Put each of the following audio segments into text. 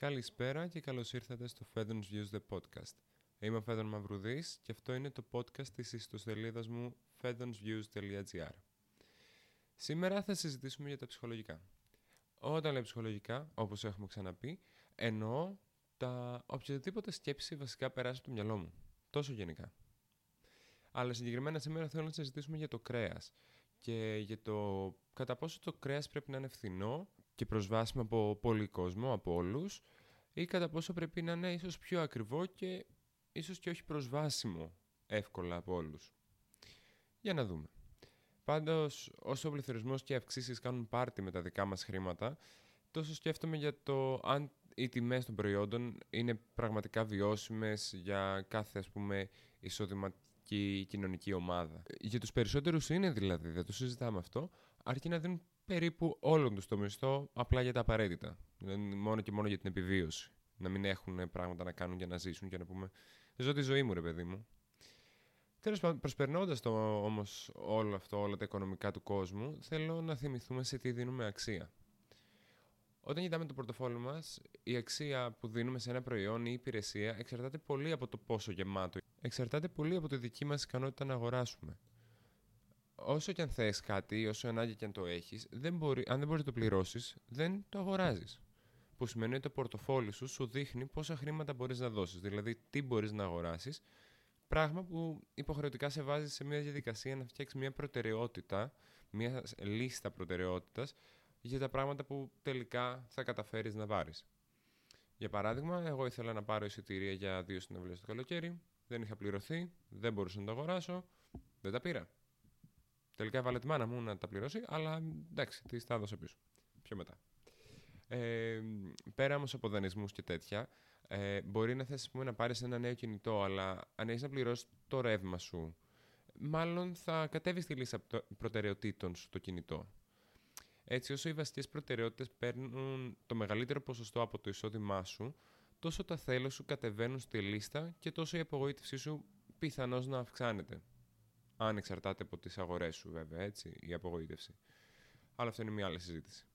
Καλησπέρα και καλώς ήρθατε στο Fedon's Views The Podcast. Είμαι ο Φέδων Μαυρουδής και αυτό είναι το podcast της ιστοσελίδας μου fedonsviews.gr. Σήμερα θα συζητήσουμε για τα ψυχολογικά. Όταν λέω ψυχολογικά, όπως έχουμε ξαναπεί, εννοώ τα οποιαδήποτε σκέψη βασικά περάσει από το μυαλό μου. Τόσο γενικά. Αλλά συγκεκριμένα σήμερα θέλω να συζητήσουμε για το κρέας και για το κατά πόσο το κρέας πρέπει να είναι φθηνό και προσβάσιμο από πολύ κόσμο, από όλους, ή κατά πόσο πρέπει να είναι ίσως πιο ακριβό και ίσως και όχι προσβάσιμο εύκολα από όλους. Για να δούμε. Πάντως, όσο ο πληθωρισμός και οι αυξήσεις κάνουν πάρτι με τα δικά μας χρήματα, τόσο σκέφτομαι για το αν οι τιμές των προϊόντων είναι πραγματικά βιώσιμες για κάθε, ας πούμε, εισοδηματική κοινωνική ομάδα. Για τους περισσότερους είναι δηλαδή, δεν το συζητάμε αυτό, αρκεί να δίνουν περίπου όλων τους το μισθό απλά για τα απαραίτητα. Δηλαδή μόνο και μόνο για την επιβίωση. Να μην έχουν πράγματα να κάνουν για να ζήσουν και να πούμε Ζω τη ζωή μου, ρε παιδί μου. Τέλος πάντων, προσπερνώντας όμως όλο αυτό, όλα τα οικονομικά του κόσμου, θέλω να θυμηθούμε σε τι δίνουμε αξία. Όταν κοιτάμε το πορτοφόλι μας, η αξία που δίνουμε σε ένα προϊόν ή υπηρεσία εξαρτάται πολύ από το πόσο γεμάτο. Εξαρτάται πολύ από τη δική μας ικανότητα να αγοράσουμε όσο και αν θες κάτι, όσο ανάγκη και αν το έχεις, δεν μπορεί, αν δεν μπορείς να το πληρώσεις, δεν το αγοράζεις. Που σημαίνει ότι το πορτοφόλι σου σου δείχνει πόσα χρήματα μπορείς να δώσεις, δηλαδή τι μπορείς να αγοράσεις, πράγμα που υποχρεωτικά σε βάζεις σε μια διαδικασία να φτιάξεις μια προτεραιότητα, μια λίστα προτεραιότητας για τα πράγματα που τελικά θα καταφέρεις να πάρεις. Για παράδειγμα, εγώ ήθελα να πάρω εισιτήρια για δύο συνευλίες το καλοκαίρι, δεν είχα πληρωθεί, δεν μπορούσα να το αγοράσω, δεν τα πήρα. Τελικά έβαλε τη μάνα μου να τα πληρώσει, αλλά εντάξει, της τα έδωσε πίσω. Πιο μετά. Ε, πέρα όμως από δανεισμούς και τέτοια, ε, μπορεί να θες να πάρεις ένα νέο κινητό, αλλά αν έχεις να πληρώσεις το ρεύμα σου, μάλλον θα κατέβεις στη λίστα προτεραιοτήτων στο κινητό. Έτσι, όσο οι βασικές προτεραιότητες παίρνουν το μεγαλύτερο ποσοστό από το εισόδημά σου, τόσο τα θέλω σου κατεβαίνουν στη λίστα και τόσο η απογοήτευσή σου πιθανώς να αυξάνεται. Αν εξαρτάται από τις αγορές σου, βέβαια, έτσι, η απογοήτευση. Αλλά αυτό είναι μια άλλη συζήτηση.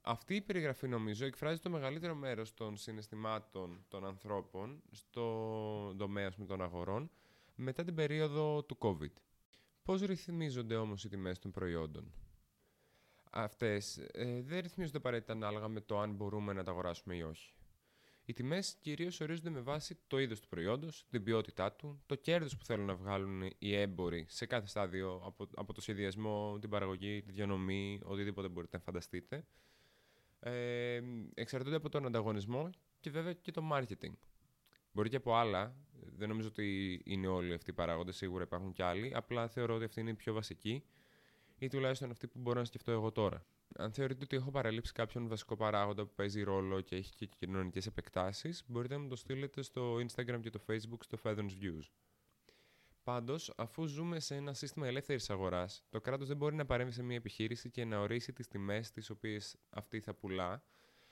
Αυτή η περιγραφή, νομίζω, εκφράζει το μεγαλύτερο μέρος των συναισθημάτων των ανθρώπων στο τομέα των αγορών μετά την περίοδο του COVID. Πώς ρυθμίζονται όμως οι τιμές των προϊόντων; Αυτές ε, δεν ρυθμίζονται απαραίτητα ανάλογα με το αν μπορούμε να τα αγοράσουμε ή όχι. Οι τιμές κυρίως ορίζονται με βάση το είδος του προϊόντος, την ποιότητά του, το κέρδος που θέλουν να βγάλουν οι έμποροι σε κάθε στάδιο από, από το σχεδιασμό, την παραγωγή, τη διανομή, οτιδήποτε μπορείτε να φανταστείτε. Ε, εξαρτώνται από τον ανταγωνισμό και βέβαια και το marketing. Μπορεί και από άλλα. Δεν νομίζω ότι είναι όλοι αυτοί οι παράγοντες, σίγουρα υπάρχουν και άλλοι. Απλά θεωρώ ότι αυτή είναι η πιο βασική ή τουλάχιστον αυτή που μπορώ να σκεφτώ εγώ τώρα αν θεωρείτε ότι έχω παραλείψει κάποιον βασικό παράγοντα που παίζει ρόλο και έχει και κοινωνικές επεκτάσεις, μπορείτε να μου το στείλετε στο Instagram και το Facebook στο Feathers Views. Πάντως, αφού ζούμε σε ένα σύστημα ελεύθερης αγοράς, το κράτος δεν μπορεί να παρέμβει σε μια επιχείρηση και να ορίσει τις τιμές τις οποίες αυτή θα πουλά,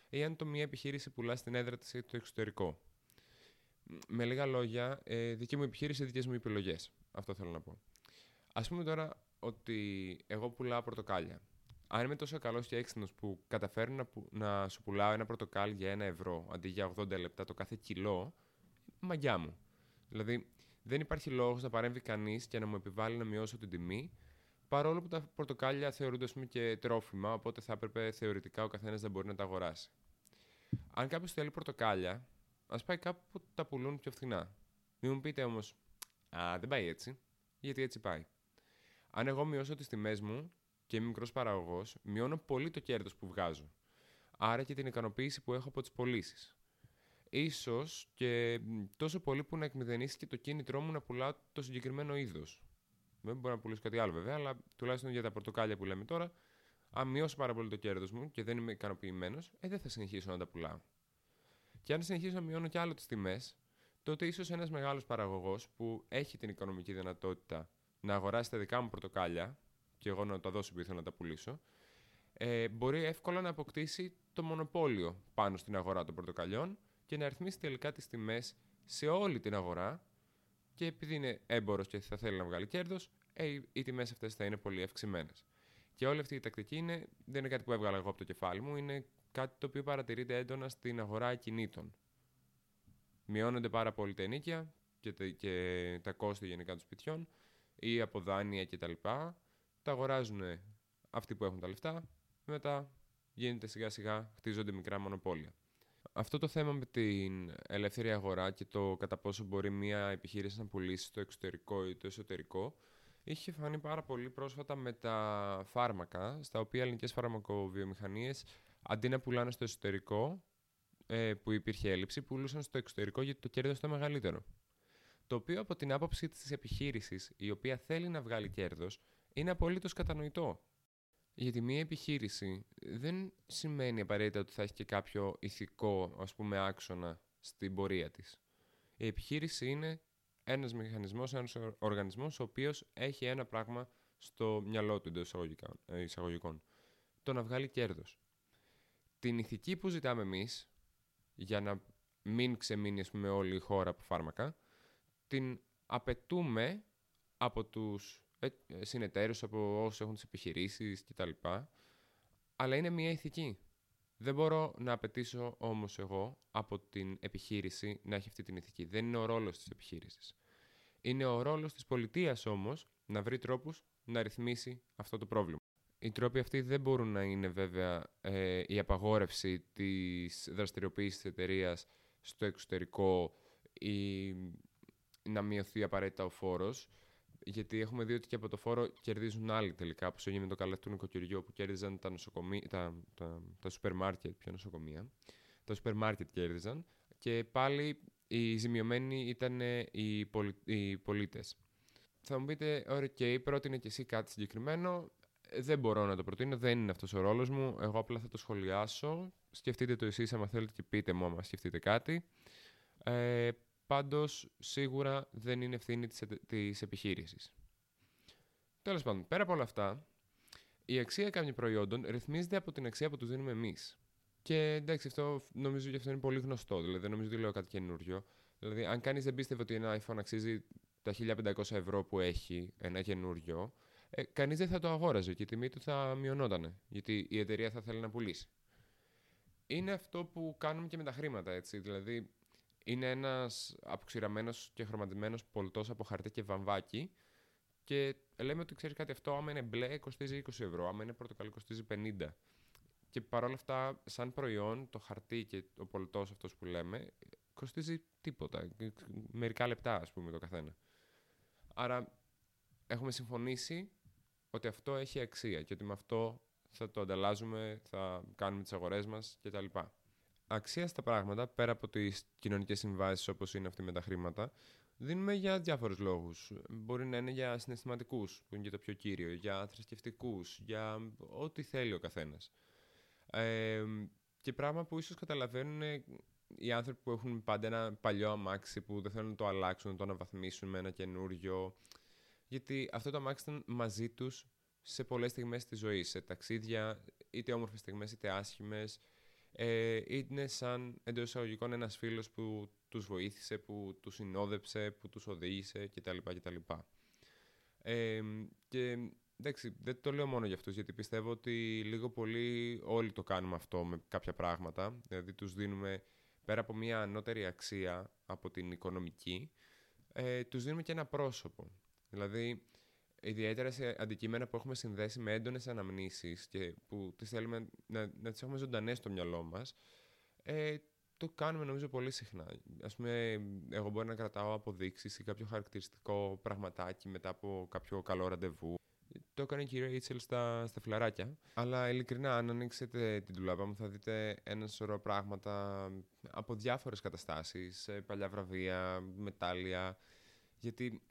ή αν το μια επιχείρηση πουλά στην έδρα της ή το εξωτερικό. Με λίγα λόγια, ε, δική μου επιχείρηση, δικές μου επιλογές. Αυτό θέλω να πω. Α πούμε τώρα ότι εγώ πουλάω πορτοκάλια αν είμαι τόσο καλός και έξυπνος που καταφέρνω να, να σου πουλάω ένα πρωτοκάλι για ένα ευρώ αντί για 80 λεπτά το κάθε κιλό, μαγιά μου. Δηλαδή, δεν υπάρχει λόγος να παρέμβει κανείς και να μου επιβάλλει να μειώσω την τιμή, παρόλο που τα πορτοκάλια θεωρούνται πούμε, και τρόφιμα, οπότε θα έπρεπε θεωρητικά ο καθένας να μπορεί να τα αγοράσει. Αν κάποιος θέλει πορτοκάλια, ας πάει κάπου που τα πουλούν πιο φθηνά. Μην μου πείτε όμως, Α, δεν πάει έτσι. Γιατί έτσι πάει. Αν εγώ μειώσω τις τιμές μου, και είμαι μικρός παραγωγός, μειώνω πολύ το κέρδος που βγάζω. Άρα και την ικανοποίηση που έχω από τις πωλήσεις. Ίσως και τόσο πολύ που να εκμηδενήσει και το κίνητρό μου να πουλάω το συγκεκριμένο είδος. Δεν μπορώ να πουλήσω κάτι άλλο βέβαια, αλλά τουλάχιστον για τα πορτοκάλια που λέμε τώρα, αν μειώσω πάρα πολύ το κέρδος μου και δεν είμαι ικανοποιημένος, ε, δεν θα συνεχίσω να τα πουλάω. Και αν συνεχίσω να μειώνω κι άλλο τις τιμές, τότε ίσως ένας μεγάλος παραγωγός που έχει την οικονομική δυνατότητα να αγοράσει τα δικά μου πορτοκάλια και εγώ να τα δώσω επειδή θέλω να τα πουλήσω, ε, μπορεί εύκολα να αποκτήσει το μονοπόλιο πάνω στην αγορά των πορτοκαλιών και να ρυθμίσει τελικά τις τιμές σε όλη την αγορά και επειδή είναι έμπορος και θα θέλει να βγάλει κέρδος, ε, οι τιμές αυτές θα είναι πολύ αυξημένες. Και όλη αυτή η τακτική είναι, δεν είναι κάτι που έβγαλα εγώ από το κεφάλι μου, είναι κάτι το οποίο παρατηρείται έντονα στην αγορά ακινήτων. Μειώνονται πάρα πολύ τα ενίκια και τα, και τα κόστη γενικά των σπιτιών ή από δάνεια κτλ. Τα, τα αγοράζουν αυτοί που έχουν τα λεφτά, μετά γίνεται σιγά σιγά, χτίζονται μικρά μονοπόλια. Αυτό το θέμα με την ελεύθερη αγορά και το κατά πόσο μπορεί μια επιχείρηση να πουλήσει στο εξωτερικό ή το εσωτερικό είχε φανεί πάρα πολύ πρόσφατα με τα φάρμακα, στα οποία ελληνικές φαρμακοβιομηχανίες αντί να πουλάνε στο εσωτερικό, ε, που υπήρχε έλλειψη, πουλούσαν στο εξωτερικό γιατί το κέρδος ήταν μεγαλύτερο. Το οποίο από την άποψη της επιχείρησης, η οποία θέλει να βγάλει κέρδος, είναι απολύτω κατανοητό. Γιατί μια επιχείρηση δεν σημαίνει απαραίτητα ότι θα έχει και κάποιο ηθικό ας πούμε, άξονα στην πορεία της. Η επιχείρηση είναι ένας μηχανισμός, ένας οργανισμός ο οποίος έχει ένα πράγμα στο μυαλό του εντός ε, εισαγωγικών. Το να βγάλει κέρδος. Την ηθική που ζητάμε εμείς, για να μην ξεμείνει ας πούμε, όλη η χώρα από φάρμακα, την απαιτούμε από τους ε, ε, συνεταίρους, από όσους έχουν τις επιχειρήσεις κτλ. Αλλά είναι μια ηθική. Δεν μπορώ να απαιτήσω όμως εγώ από την επιχείρηση να έχει αυτή την ηθική. Δεν είναι ο ρόλος της επιχείρησης. Είναι ο ρόλος της πολιτείας όμως να βρει τρόπους να ρυθμίσει αυτό το πρόβλημα. Οι τρόποι αυτοί δεν μπορούν να είναι βέβαια ε, η απαγόρευση της δραστηριοποίησης της εταιρείας στο εξωτερικό ή να μειωθεί απαραίτητα ο φόρος, γιατί έχουμε δει ότι και από το φόρο κερδίζουν άλλοι τελικά, όπως έγινε με το καλά του νοικοκυριού που κέρδιζαν τα, τα, τα, τα σούπερ μάρκετ, ποια νοσοκομεία. Τα σούπερ μάρκετ κέρδιζαν και πάλι οι ζημιωμένοι ήταν οι, πολι... οι πολίτες. Θα μου πείτε, ωραία, okay, πρότεινε και εσύ κάτι συγκεκριμένο. Δεν μπορώ να το προτείνω, δεν είναι αυτός ο ρόλος μου. Εγώ απλά θα το σχολιάσω. Σκεφτείτε το εσείς άμα θέλετε και πείτε μου άμα σκεφτείτε κάτι. Ε, πάντως, σίγουρα δεν είναι ευθύνη της, της επιχείρησης. Τέλος πάντων, πέρα από όλα αυτά, η αξία κάποιων προϊόντων ρυθμίζεται από την αξία που τους δίνουμε εμείς. Και εντάξει, αυτό νομίζω ότι αυτό είναι πολύ γνωστό. Δηλαδή, δεν νομίζω ότι λέω κάτι καινούριο. Δηλαδή, αν κανείς δεν πίστευε ότι ένα iPhone αξίζει τα 1500 ευρώ που έχει ένα καινούριο, ε, κανείς δεν θα το αγόραζε και η τιμή του θα μειωνόταν. Γιατί η εταιρεία θα θέλει να πουλήσει. Είναι αυτό που κάνουμε και με τα χρήματα, έτσι. Δηλαδή, είναι ένας αποξηραμένο και χρωματισμένος πολτό από χαρτί και βαμβάκι. Και λέμε ότι ξέρεις κάτι, αυτό άμα είναι μπλε κοστίζει 20 ευρώ, άμα είναι πορτοκαλί κοστίζει 50. Και παρόλα αυτά, σαν προϊόν, το χαρτί και ο πολιτός αυτός που λέμε, κοστίζει τίποτα. Μερικά λεπτά, ας πούμε, το καθένα. Άρα, έχουμε συμφωνήσει ότι αυτό έχει αξία και ότι με αυτό θα το ανταλλάζουμε, θα κάνουμε τις αγορές μας κτλ. Αξία στα πράγματα, πέρα από τις κοινωνικές συμβάσεις όπως είναι αυτή με τα χρήματα, δίνουμε για διάφορους λόγους. Μπορεί να είναι για συναισθηματικούς, που είναι και το πιο κύριο, για θρησκευτικούς, για ό,τι θέλει ο καθένας και πράγμα που ίσως καταλαβαίνουν οι άνθρωποι που έχουν πάντα ένα παλιό αμάξι που δεν θέλουν να το αλλάξουν, να το αναβαθμίσουν με ένα καινούριο. Γιατί αυτό το αμάξι ήταν μαζί τους σε πολλές στιγμές της ζωής, σε ταξίδια, είτε όμορφες στιγμές είτε άσχημες. Ε, είναι σαν εντός εισαγωγικών ένας φίλος που τους βοήθησε, που τους συνόδεψε, που τους οδήγησε κτλ. κτλ. Ε, και Εντάξει, δεν το λέω μόνο για αυτούς, γιατί πιστεύω ότι λίγο πολύ όλοι το κάνουμε αυτό με κάποια πράγματα. Δηλαδή τους δίνουμε, πέρα από μια ανώτερη αξία από την οικονομική, ε, τους δίνουμε και ένα πρόσωπο. Δηλαδή, ιδιαίτερα σε αντικείμενα που έχουμε συνδέσει με έντονες αναμνήσεις και που τις θέλουμε να, να τις έχουμε ζωντανές στο μυαλό μας, ε, το κάνουμε νομίζω πολύ συχνά. Ας πούμε, εγώ μπορεί να κρατάω αποδείξεις ή κάποιο χαρακτηριστικό πραγματάκι μετά από κάποιο καλό ραντεβού το έκανε και η Rachel στα, στα φιλαράκια. Αλλά ειλικρινά, αν ανοίξετε την τουλάπα μου, θα δείτε ένα σωρό πράγματα από διάφορες καταστάσεις. Παλιά βραβεία, μετάλλια. Γιατί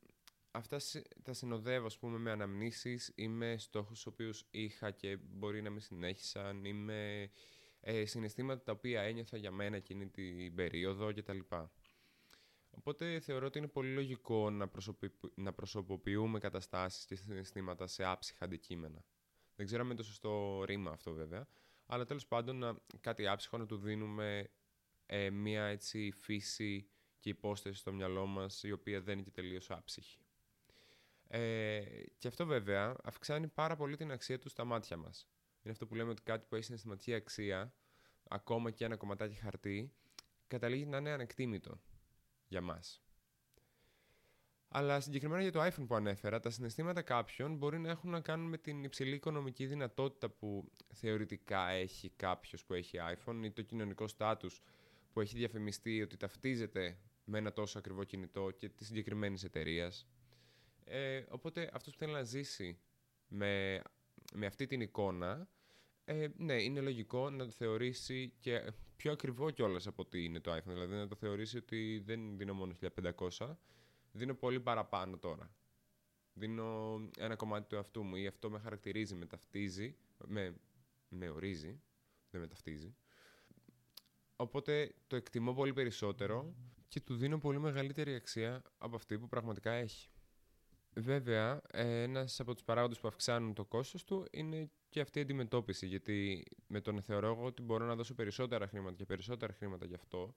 αυτά τα συνοδεύω, ας πούμε, με αναμνήσεις ή με στόχους τους οποίους είχα και μπορεί να με συνέχισαν ή με ε, συναισθήματα τα οποία ένιωθα για μένα εκείνη την περίοδο κτλ. Οπότε θεωρώ ότι είναι πολύ λογικό να, προσωπι... να προσωποποιούμε καταστάσεις και συναισθήματα σε άψυχα αντικείμενα. Δεν ξέρω αν είναι το σωστό ρήμα αυτό βέβαια, αλλά τέλος πάντων να... κάτι άψυχο να του δίνουμε ε, μία έτσι φύση και υπόσταση στο μυαλό μας η οποία δεν είναι και τελείως άψυχη. Ε, και αυτό βέβαια αυξάνει πάρα πολύ την αξία του στα μάτια μας. Είναι αυτό που λέμε ότι κάτι που έχει συναισθηματική αξία ακόμα και ένα κομματάκι χαρτί, καταλήγει να είναι ανεκτήμητο για μας. Αλλά συγκεκριμένα για το iPhone που ανέφερα, τα συναισθήματα κάποιων μπορεί να έχουν να κάνουν με την υψηλή οικονομική δυνατότητα που θεωρητικά έχει κάποιος που έχει iPhone ή το κοινωνικό στάτους που έχει διαφημιστεί ότι ταυτίζεται με ένα τόσο ακριβό κινητό και τη συγκεκριμένης εταιρείας. Ε, οπότε αυτός που θέλει να ζήσει με, με αυτή την εικόνα, ε, ναι, είναι λογικό να το θεωρήσει και πιο ακριβό κιόλας από ότι είναι το iPhone. Δηλαδή να το θεωρήσει ότι δεν δίνω μόνο 1500, δίνω πολύ παραπάνω τώρα. Δίνω ένα κομμάτι του εαυτού μου ή αυτό με χαρακτηρίζει, με ταυτίζει, με, με ορίζει, δεν με ταυτίζει. Οπότε το εκτιμώ πολύ περισσότερο και του δίνω πολύ μεγαλύτερη αξία από αυτή που πραγματικά έχει. Βέβαια, ένας από τους παράγοντες που αυξάνουν το κόστος του είναι και αυτή η αντιμετώπιση. Γιατί με τον θεωρώ εγώ ότι μπορώ να δώσω περισσότερα χρήματα και περισσότερα χρήματα γι' αυτό.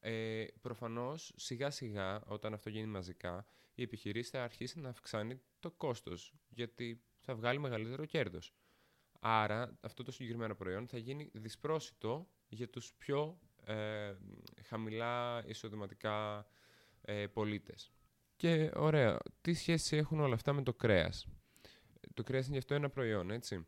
Ε, Προφανώς, σιγά σιγά, όταν αυτό γίνει μαζικά, η επιχειρήση θα αρχίσει να αυξάνει το κόστος. Γιατί θα βγάλει μεγαλύτερο κέρδος. Άρα, αυτό το συγκεκριμένο προϊόν θα γίνει δυσπρόσιτο για τους πιο ε, χαμηλά εισοδηματικά ε, πολίτες. Και ωραία, τι σχέση έχουν όλα αυτά με το κρέας; Το κρέας είναι γι' αυτό ένα προϊόν, έτσι.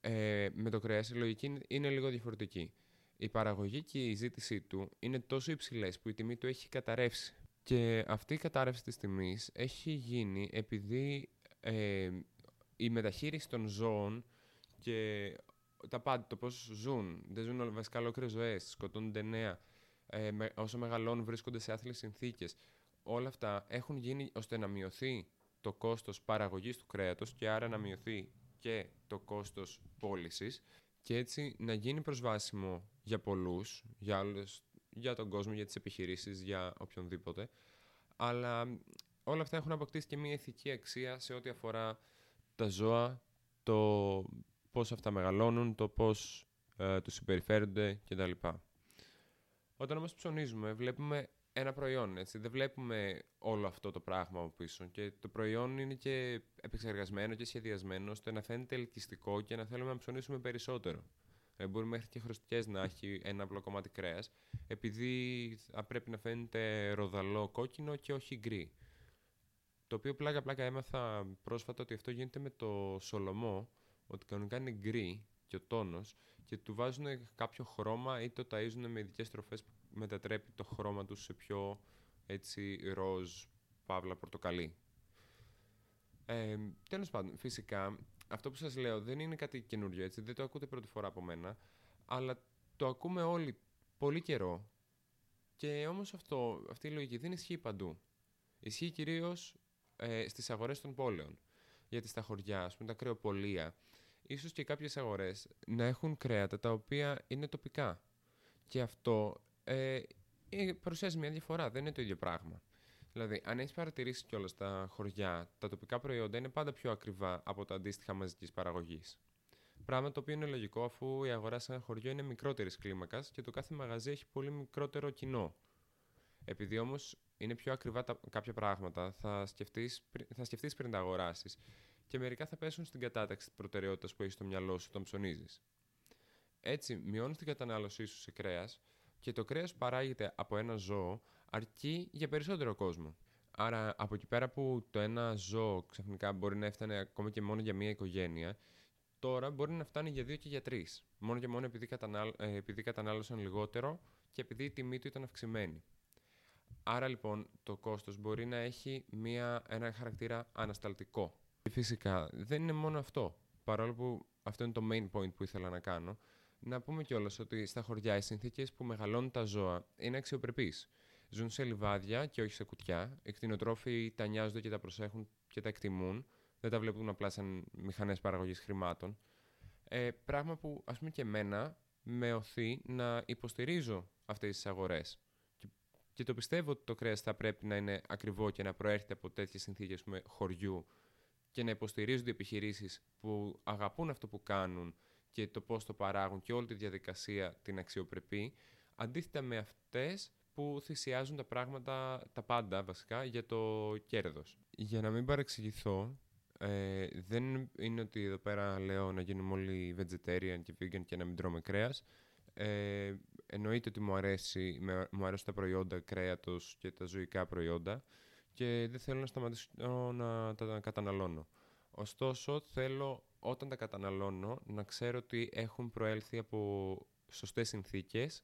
Ε, με το κρέας η λογική είναι λίγο διαφορετική. Η παραγωγή και η ζήτησή του είναι τόσο υψηλές που η τιμή του έχει καταρρεύσει. Και αυτή η κατάρρευση της τιμής έχει γίνει επειδή ε, η μεταχείριση των ζώων και τα πάντα, το πώς ζουν, δεν ζουν βασικά ολόκληρες ζωές, σκοτώνονται νέα, ε, όσο μεγαλώνουν βρίσκονται σε άθλιες συνθήκες όλα αυτά έχουν γίνει ώστε να μειωθεί το κόστος παραγωγής του κρέατος και άρα να μειωθεί και το κόστος πώλησης και έτσι να γίνει προσβάσιμο για πολλούς, για, όλους, για τον κόσμο, για τις επιχειρήσεις, για οποιονδήποτε. Αλλά όλα αυτά έχουν αποκτήσει και μια ηθική αξία σε ό,τι αφορά τα ζώα, το πώς αυτά μεγαλώνουν, το πώς ε, τους συμπεριφέρονται κτλ. Όταν όμως ψωνίζουμε βλέπουμε ένα προϊόν. Έτσι. Δεν βλέπουμε όλο αυτό το πράγμα από πίσω. Και το προϊόν είναι και επεξεργασμένο και σχεδιασμένο ώστε να φαίνεται ελκυστικό και να θέλουμε να ψωνίσουμε περισσότερο. Ε, μπορεί μέχρι και χρωστικές να έχει ένα απλό κομμάτι κρέας, επειδή θα πρέπει να φαίνεται ροδαλό κόκκινο και όχι γκρι. Το οποίο πλάκα-πλάκα έμαθα πρόσφατα ότι αυτό γίνεται με το Σολομό, ότι κανονικά είναι γκρι και ο τόνος και του βάζουν κάποιο χρώμα ή το ταΐζουν με ειδικές τροφές που μετατρέπει το χρώμα τους σε πιο έτσι ροζ, παύλα, πορτοκαλί. Ε, Τέλος πάντων, φυσικά, αυτό που σας λέω δεν είναι κάτι καινούριο, έτσι, δεν το ακούτε πρώτη φορά από μένα, αλλά το ακούμε όλοι πολύ καιρό και όμως αυτό, αυτή η λογική δεν ισχύει παντού. Ισχύει κυρίως ε, στις αγορές των πόλεων. Γιατί στα χωριά, ας πούμε, τα κρεοπολία, ίσως και κάποιες αγορές να έχουν κρέατα τα οποία είναι τοπικά. Και αυτό ε, ε, παρουσιάζει μια διαφορά. Δεν είναι το ίδιο πράγμα. Δηλαδή, αν έχεις παρατηρήσει κιόλας τα χωριά, τα τοπικά προϊόντα είναι πάντα πιο ακριβά από τα αντίστοιχα μαζικής παραγωγής. Πράγμα το οποίο είναι λογικό αφού η αγορά σε ένα χωριό είναι μικρότερης κλίμακας και το κάθε μαγαζί έχει πολύ μικρότερο κοινό. Επειδή όμως είναι πιο ακριβά τα, κάποια πράγματα, θα σκεφτείς θα σκεφτείς πριν τα αγοράσεις και μερικά θα πέσουν στην κατάταξη της προτεραιότητας που έχεις στο μυαλό σου όταν ψωνίζεις. Έτσι, μειώνεις την κατανάλωσή σου σε κρέας και το κρέας παράγεται από ένα ζώο αρκεί για περισσότερο κόσμο. Άρα από εκεί πέρα που το ένα ζώο ξαφνικά μπορεί να έφτανε ακόμα και μόνο για μία οικογένεια, τώρα μπορεί να φτάνει για δύο και για τρεις. Μόνο και μόνο επειδή, κατανάλ, ε, επειδή κατανάλωσαν λιγότερο και επειδή η τιμή του ήταν αυξημένη. Άρα λοιπόν το κόστος μπορεί να έχει μία, ένα χαρακτήρα ανασταλτικό. Και φυσικά δεν είναι μόνο αυτό. Παρόλο που αυτό είναι το main point που ήθελα να κάνω, να πούμε κιόλας ότι στα χωριά οι συνθήκες που μεγαλώνουν τα ζώα είναι αξιοπρεπείς. Ζουν σε λιβάδια και όχι σε κουτιά. Οι κτηνοτρόφοι τα νοιάζονται και τα προσέχουν και τα εκτιμούν. Δεν τα βλέπουν απλά σαν μηχανές παραγωγής χρημάτων. Ε, πράγμα που ας πούμε και εμένα με οθεί να υποστηρίζω αυτές τις αγορές. Και, και το πιστεύω ότι το κρέας θα πρέπει να είναι ακριβό και να προέρχεται από τέτοιες συνθήκες χωριού και να υποστηρίζονται οι επιχειρήσεις που αγαπούν αυτό που κάνουν και το πώς το παράγουν και όλη τη διαδικασία την αξιοπρεπή, αντίθετα με αυτές που θυσιάζουν τα πράγματα, τα πάντα βασικά, για το κέρδος. Για να μην παρεξηγηθώ, ε, δεν είναι ότι εδώ πέρα λέω να γίνουμε όλοι vegetarian και vegan και να μην τρώμε κρέας. ε, εννοείται ότι μου, αρέσει, μου αρέσουν τα προϊόντα κρέατος και τα ζωικά προϊόντα και δεν θέλω να σταματήσω να τα καταναλώνω. Ωστόσο, θέλω όταν τα καταναλώνω να ξέρω ότι έχουν προέλθει από σωστές συνθήκες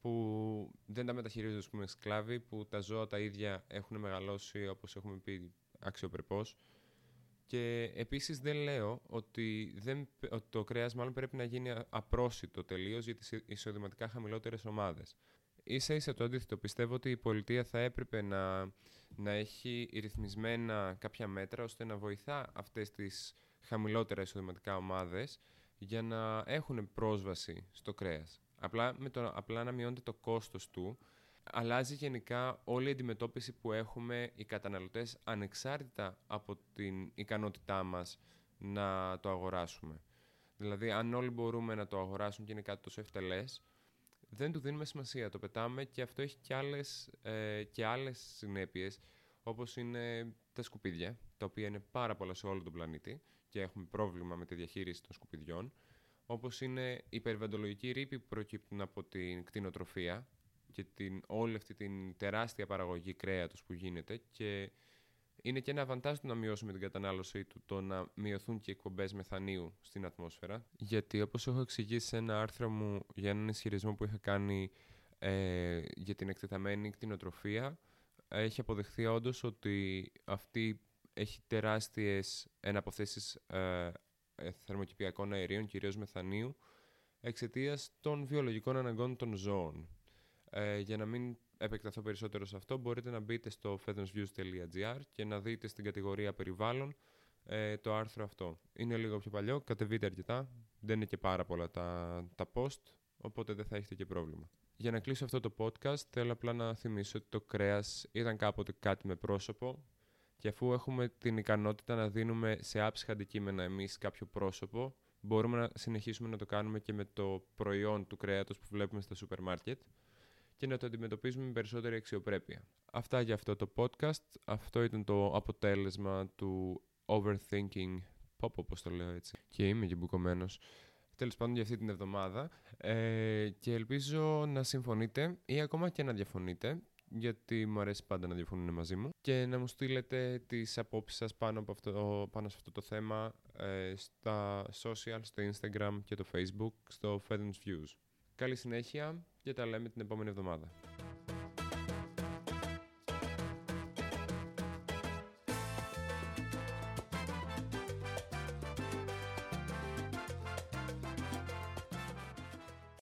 που δεν τα μεταχειρίζονται πούμε, σκλάβοι, που τα ζώα τα ίδια έχουν μεγαλώσει όπως έχουμε πει αξιοπρεπώς και επίσης δεν λέω ότι, δεν, ότι το κρέας μάλλον πρέπει να γίνει απρόσιτο τελείως για τις εισοδηματικά χαμηλότερες ομάδες. Ίσα ίσα το αντίθετο. Πιστεύω ότι η πολιτεία θα έπρεπε να, να έχει ρυθμισμένα κάποια μέτρα ώστε να βοηθά αυτές τις χαμηλότερα εισοδηματικά ομάδες για να έχουν πρόσβαση στο κρέας. Απλά, με το, απλά να μειώνεται το κόστος του αλλάζει γενικά όλη η αντιμετώπιση που έχουμε οι καταναλωτές ανεξάρτητα από την ικανότητά μας να το αγοράσουμε. Δηλαδή, αν όλοι μπορούμε να το αγοράσουν και είναι κάτι τόσο ευτελές, δεν του δίνουμε σημασία. Το πετάμε και αυτό έχει και άλλες, ε, και άλλες συνέπειες, όπως είναι τα σκουπίδια, τα οποία είναι πάρα πολλά σε όλο τον πλανήτη και έχουμε πρόβλημα με τη διαχείριση των σκουπιδιών, όπως είναι η περιβαλλοντολογική ρήπη που προκύπτουν από την κτηνοτροφία, και την, όλη αυτή την τεράστια παραγωγή κρέατος που γίνεται και είναι και ένα αβαντάζ να μειώσουμε την κατανάλωσή του το να μειωθούν και οι εκπομπές μεθανίου στην ατμόσφαιρα. Γιατί όπως έχω εξηγήσει σε ένα άρθρο μου για έναν ισχυρισμό που είχα κάνει ε, για την εκτεταμένη κτηνοτροφία, έχει αποδεχθεί όντως ότι αυτή έχει τεράστιες εναποθέσεις ε, ε, θερμοκηπιακών αερίων, κυρίως μεθανίου, εξαιτίας των βιολογικών αναγκών των ζώων. Ε, για να μην επεκταθώ περισσότερο σε αυτό, μπορείτε να μπείτε στο feathersviews.gr και να δείτε στην κατηγορία περιβάλλον ε, το άρθρο αυτό. Είναι λίγο πιο παλιό, κατεβείτε αρκετά, δεν είναι και πάρα πολλά τα, τα post, οπότε δεν θα έχετε και πρόβλημα. Για να κλείσω αυτό το podcast, θέλω απλά να θυμίσω ότι το κρέας ήταν κάποτε κάτι με πρόσωπο και αφού έχουμε την ικανότητα να δίνουμε σε άψυχα αντικείμενα εμείς κάποιο πρόσωπο, μπορούμε να συνεχίσουμε να το κάνουμε και με το προϊόν του κρέατος που βλέπουμε στα σούπερ μάρκετ και να το αντιμετωπίζουμε με περισσότερη αξιοπρέπεια. Αυτά για αυτό το podcast. Αυτό ήταν το αποτέλεσμα του overthinking pop, όπως το λέω έτσι. Και είμαι και μπουκωμένος. Τέλος πάντων για αυτή την εβδομάδα. Ε, και ελπίζω να συμφωνείτε ή ακόμα και να διαφωνείτε γιατί μου αρέσει πάντα να διαφωνούν μαζί μου και να μου στείλετε τις απόψεις σας πάνω, από αυτό, πάνω σε αυτό το θέμα ε, στα social, στο Instagram και το Facebook, στο Fedens Views. Καλή συνέχεια και τα λέμε την επόμενη εβδομάδα.